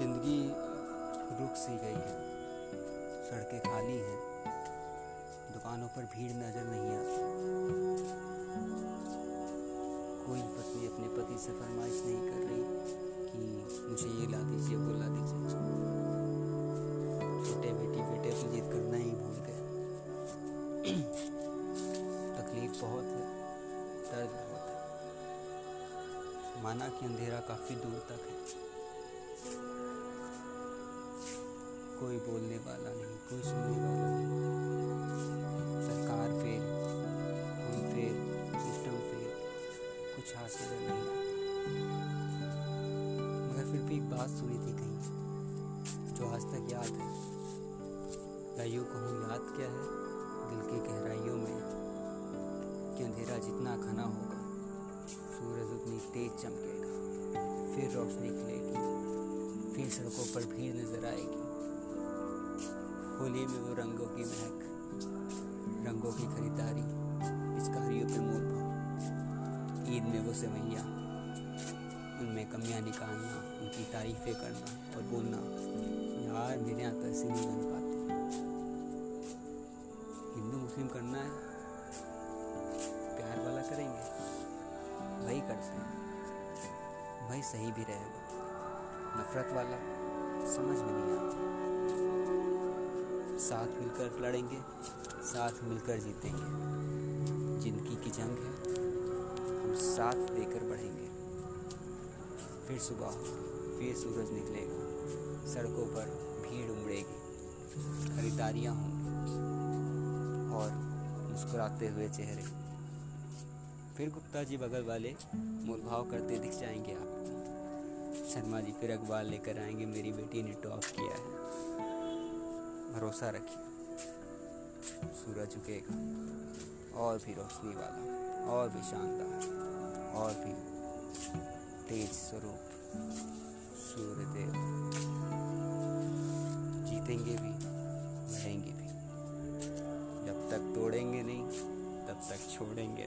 ज़िंदगी रुक सी गई है। सड़कें खाली हैं। दुकानों पर भीड़ नज़र नहीं आती कोई पत्नी अपने पति से फरमाइश नहीं कर रही कि मुझे ये ला दीजिए, वो ला दीजिए। छोटे बेटी बेटे तो को जीत करना ही भूल गए। तकलीफ़ बहुत है, दर्द बहुत है। माना कि अंधेरा काफ़ी दूर तक है। कोई बोलने वाला नहीं, कोई सुनने वाला नहीं। सरकार फेल हम फेल सिस्टम फेल कुछ हासिल नहीं मगर फिर भी एक बात सुनी थी कहीं, जो आज तक याद है। या यूँ कहूँ याद क्या है, दिल की गहराइयों में, कि अंधेरा जितना घना होगा, सूरज उतनी तेज चमकेगा, फिर रोशनी खिलेगी, फिर सड़कों पर भीड़ नज़र आएगी। होली में वो रंगों की महक, रंगों की खरीदारी पिचकारियों पे मोल भाव। ईद में वो सेवैया, उनमें कमियाँ निकालना, उनकी तारीफें करना और बोलना, यार, मेरे यहाँ पैसे नहीं बन पाते। हिंदू मुस्लिम करना है, प्यार वाला करेंगे, वही करते हैं। वही सही भी रहेगा। नफरत वाला समझ में नहीं आता। साथ मिलकर लड़ेंगे, साथ मिलकर जीतेंगे। ज़िंदगी की जंग है, हम साथ देकर बढ़ेंगे। फिर सुबह, फिर सूरज निकलेगा, सड़कों पर भीड़ उमड़ेगी, खरीदारियाँ होंगी, और मुस्कुराते हुए चेहरे। फिर गुप्ता जी बगल वाले मोल भाव करते दिख जाएँगे आपको। शर्मा जी फिर अखबार लेकर आएँगे, मेरी बेटी ने टॉप किया है। भरोसा रखिए। सूरज झुकेगा और भी रोशनी वाला, और भी शानदार, और भी तेज स्वरूप सूर्यदेव। जीतेंगे भी, मरेंगे भी। जब तक तोड़ेंगे नहीं, तब तक छोड़ेंगे